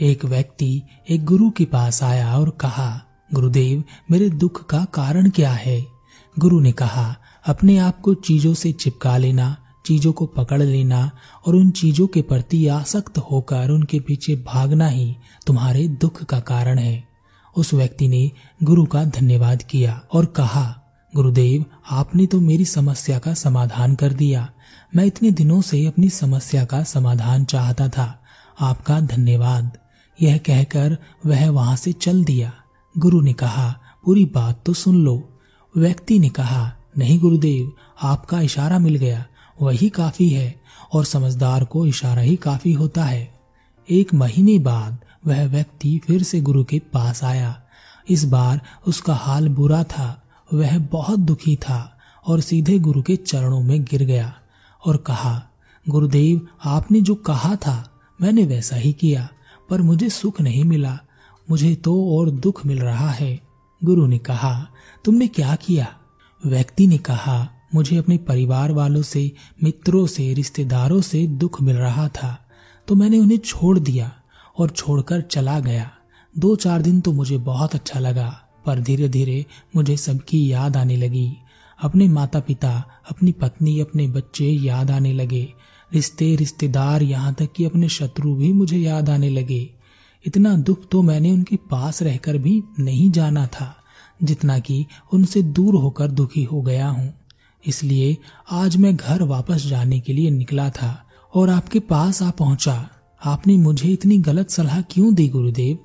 एक व्यक्ति एक गुरु के पास आया और कहा, गुरुदेव, मेरे दुख का कारण क्या है? गुरु ने कहा, अपने आप को चीज़ों से चिपका लेना, चीज़ों को पकड़ लेना और उन चीज़ों के प्रति आसक्त होकर उनके पीछे भागना ही तुम्हारे दुख का कारण है। उस व्यक्ति ने गुरु का धन्यवाद किया और कहा, गुरुदेव, आपने तो मेरी समस्या का समाधान कर दिया। मैं इतने दिनों से अपनी समस्या का समाधान चाहता था। आपका धन्यवाद। यह कहकर वह वहाँ से चल दिया। गुरु ने कहा, पूरी बात तो सुन लो। व्यक्ति ने कहा, नहीं गुरुदेव, आपका इशारा मिल गया। वही काफ़ी है और समझदार को इशारा ही काफ़ी होता है। एक महीने बाद वह व्यक्ति फिर से गुरु के पास आया। इस बार उसका हाल बुरा था। वह बहुत दुखी था और सीधे गुरु के चरणों में गिर गया और कहा, गुरुदेव, आपने जो कहा था, मैंने वैसा ही किया। पर मुझे सुख नहीं मिला। मुझे तो और दुख मिल रहा है। गुरु ने कहा, तुमने क्या किया? व्यक्ति ने कहा, मुझे अपने परिवार वालों से, मित्रों से, रिश्तेदारों से दुख मिल रहा था। तो मैंने उन्हें छोड़ दिया और छोड़कर चला गया। दो चार दिन तो मुझे बहुत अच्छा लगा, पर धीरे धीरे मुझे सबकी याद आने लगी। अपने माता पिता अपनी पत्नी, अपने बच्चे याद आने लगे। रिश्ते रिश्तेदार यहाँ तक कि अपने शत्रु भी मुझे याद आने लगे। इतना दुख तो मैंने उनके पास रहकर भी नहीं जाना था, जितना कि उनसे दूर होकर दुखी हो गया हूँ। इसलिए आज मैं घर वापस जाने के लिए निकला था और आपके पास आ पहुँचा। आपने मुझे इतनी गलत सलाह क्यों दी, गुरुदेव?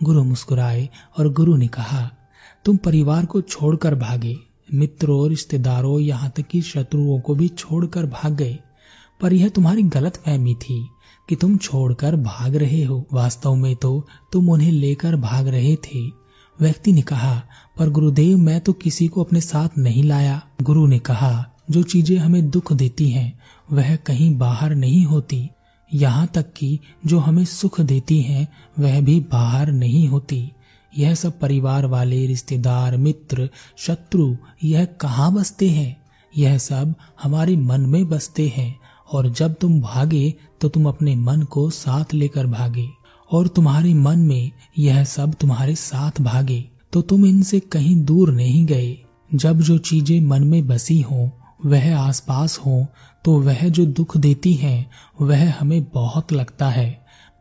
गुरु मुस्कुराए और गुरु ने कहा, तुम परिवार को छोड़कर भागे। मित्रों, रिश्तेदारों, यहाँ तक कि शत्रुओं को भी छोड़कर भाग गए। पर यह तुम्हारी गलत फहमी थी कि तुम छोड़कर भाग रहे हो। वास्तव में तो तुम उन्हें लेकर भाग रहे थे। व्यक्ति ने कहा, पर गुरुदेव, मैं तो किसी को अपने साथ नहीं लाया। गुरु ने कहा, जो चीज़ें हमें दुख देती हैं, वह कहीं बाहर नहीं होती। यहाँ तक कि जो हमें सुख देती हैं, वह भी बाहर नहीं होती। यह सब परिवार वाले, रिश्तेदार, मित्र, शत्रु, यह कहाँ बसते हैं? यह सब हमारे मन में बसते हैं। और जब तुम भागे तो तुम अपने मन को साथ लेकर भागे। और तुम्हारे मन में यह सब तुम्हारे साथ भागे तो तुम इनसे कहीं दूर नहीं गए। जब जो चीज़ें मन में बसी हो, वह आसपास हो तो वह जो दुख देती हैं, वह हमें बहुत लगता है।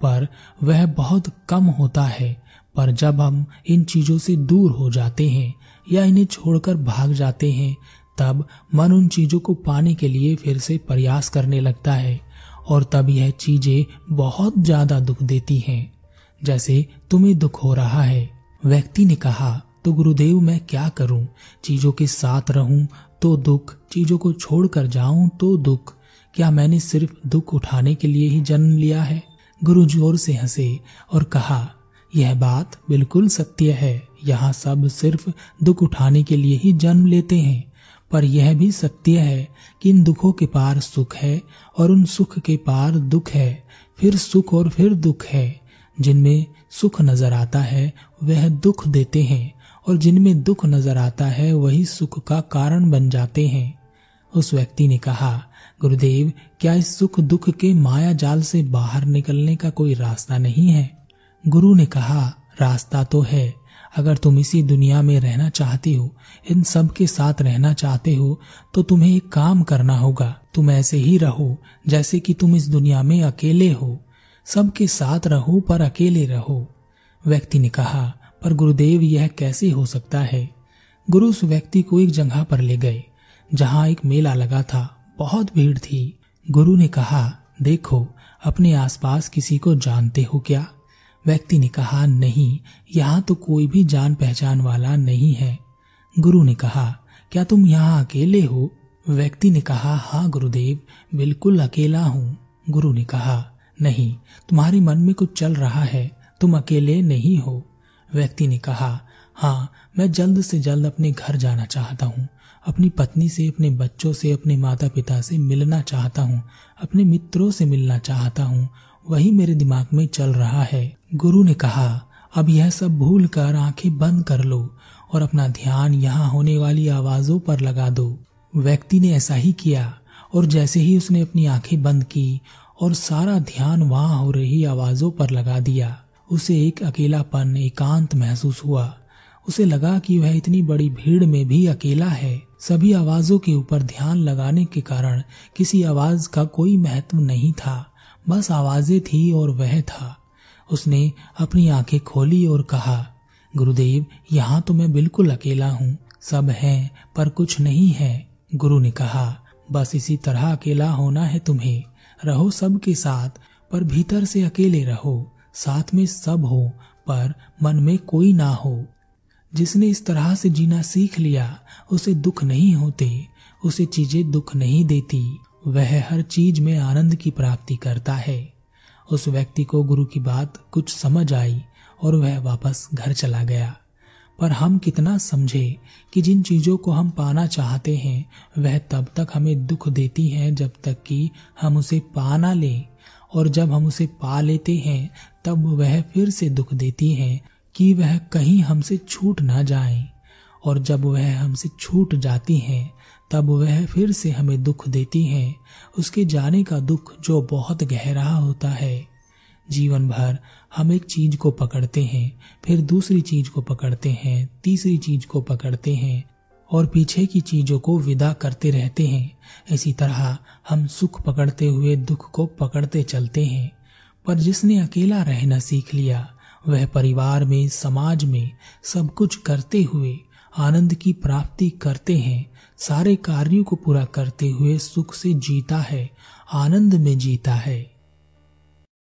पर वह बहुत कम होता है। पर जब हम इन चीज़ों से दूर हो जाते हैं, या इन्हें छोड़कर भाग जाते हैं तब मन उन चीज़ों को पाने के लिए फिर से प्रयास करने लगता है, और तब यह चीज़ें बहुत ज़्यादा दुख देती हैं। जैसे, तुम्हें दुख हो रहा है। व्यक्ति ने कहा तो गुरुदेव, मैं क्या करूँ? चीज़ों के साथ रहूँ तो दुख, चीज़ों को छोड़कर जाऊँ तो दुख। क्या मैंने सिर्फ़ दुख उठाने के लिए ही जन्म लिया है? गुरु ज़ोर से हंसे और कहा, यह बात बिल्कुल सत्य है। यहाँ सब सिर्फ़ दुख उठाने के लिए ही जन्म लेते हैं। पर यह भी सत्य है कि इन दुखों के पार सुख है और उन सुख के पार दुख है। फिर सुख और फिर दुख है। जिनमें सुख नज़र आता है, वह दुख देते हैं और जिनमें दुख नज़र आता है, वही सुख का कारण बन जाते हैं। उस व्यक्ति ने कहा, गुरुदेव, क्या इस सुख दुख के माया जाल से बाहर निकलने का कोई रास्ता नहीं है? गुरु ने कहा, रास्ता तो है अगर तुम इसी दुनिया में रहना चाहते हो, इन सब के साथ रहना चाहते हो तो तुम्हें एक काम करना होगा। तुम ऐसे ही रहो, जैसे कि तुम इस दुनिया में अकेले हो। सबके साथ रहो, पर अकेले रहो। व्यक्ति ने कहा, पर गुरुदेव, यह कैसे हो सकता है? गुरु उस व्यक्ति को एक जगह पर ले गए, जहाँ एक मेला लगा था। बहुत भीड़ थी। गुरु ने कहा, देखो, अपने आसपास किसी को जानते हो क्या? व्यक्ति ने कहा, नहीं, यहाँ तो कोई भी जान पहचान वाला नहीं है। गुरु ने कहा, क्या तुम यहाँ अकेले हो? व्यक्ति ने कहा हाँ गुरुदेव, बिल्कुल अकेला हूँ। गुरु ने कहा, नहीं, तुम्हारे मन में कुछ चल रहा है, तुम अकेले नहीं हो। व्यक्ति ने कहा हाँ मैं जल्द से जल्द अपने घर जाना चाहता हूँ, अपनी पत्नी से, अपने बच्चों से, अपने माता पिता से मिलना चाहता हूँ, अपने मित्रों से मिलना चाहता हूँ वही मेरे दिमाग में चल रहा है। गुरु ने कहा, अब यह सब भूल कर आँखें बंद कर लो और अपना ध्यान यहाँ होने वाली आवाजों पर लगा दो। व्यक्ति ने ऐसा ही किया और जैसे ही उसने अपनी आँखें बंद की और सारा ध्यान वहाँ हो रही आवाजों पर लगा दिया, उसे एक अकेलापन, एकांत महसूस हुआ। उसे लगा कि वह इतनी बड़ी भीड़ में भी अकेला है। सभी आवाजों के ऊपर ध्यान लगाने के कारण किसी आवाज़ का कोई महत्व नहीं था। बस आवाज़ें थी और वह था। उसने अपनी आँखें खोली और कहा, गुरुदेव, यहाँ तो मैं बिल्कुल अकेला हूँ। सब है, पर कुछ नहीं है। गुरु ने कहा, बस इसी तरह अकेला होना है तुम्हें। रहो सबके साथ, पर भीतर से अकेले रहो। साथ में सब हो, पर मन में कोई ना हो। जिसने इस तरह से जीना सीख लिया, उसे दुख नहीं होते, उसे चीज़ें दुख नहीं देती। वह हर चीज़ में आनंद की प्राप्ति करता है। उस व्यक्ति को गुरु की बात कुछ समझ आई और वह वापस घर चला गया। पर हम कितना समझे कि जिन चीज़ों को हम पाना चाहते हैं, वह तब तक हमें दुख देती हैं जब तक कि हम उसे पा ना लें। और जब हम उसे पा लेते हैं, तब वह फिर से दुख देती हैं कि वह कहीं हमसे छूट ना जाए। और जब वह हमसे छूट जाती हैं, तब वह फिर से हमें दुख देती हैं। उसके जाने का दुख जो बहुत गहरा होता है। जीवन भर हम एक चीज़ को पकड़ते हैं, फिर दूसरी चीज़ को पकड़ते हैं, तीसरी चीज़ को पकड़ते हैं, और पीछे की चीज़ों को विदा करते रहते हैं। इसी तरह हम सुख पकड़ते हुए दुख को पकड़ते चलते हैं। पर जिसने अकेला रहना सीख लिया, वह परिवार में, समाज में सब कुछ करते हुए आनंद की प्राप्ति करते हैं, सारे कार्यों को पूरा करते हुए सुख से जीता है, आनंद में जीता है।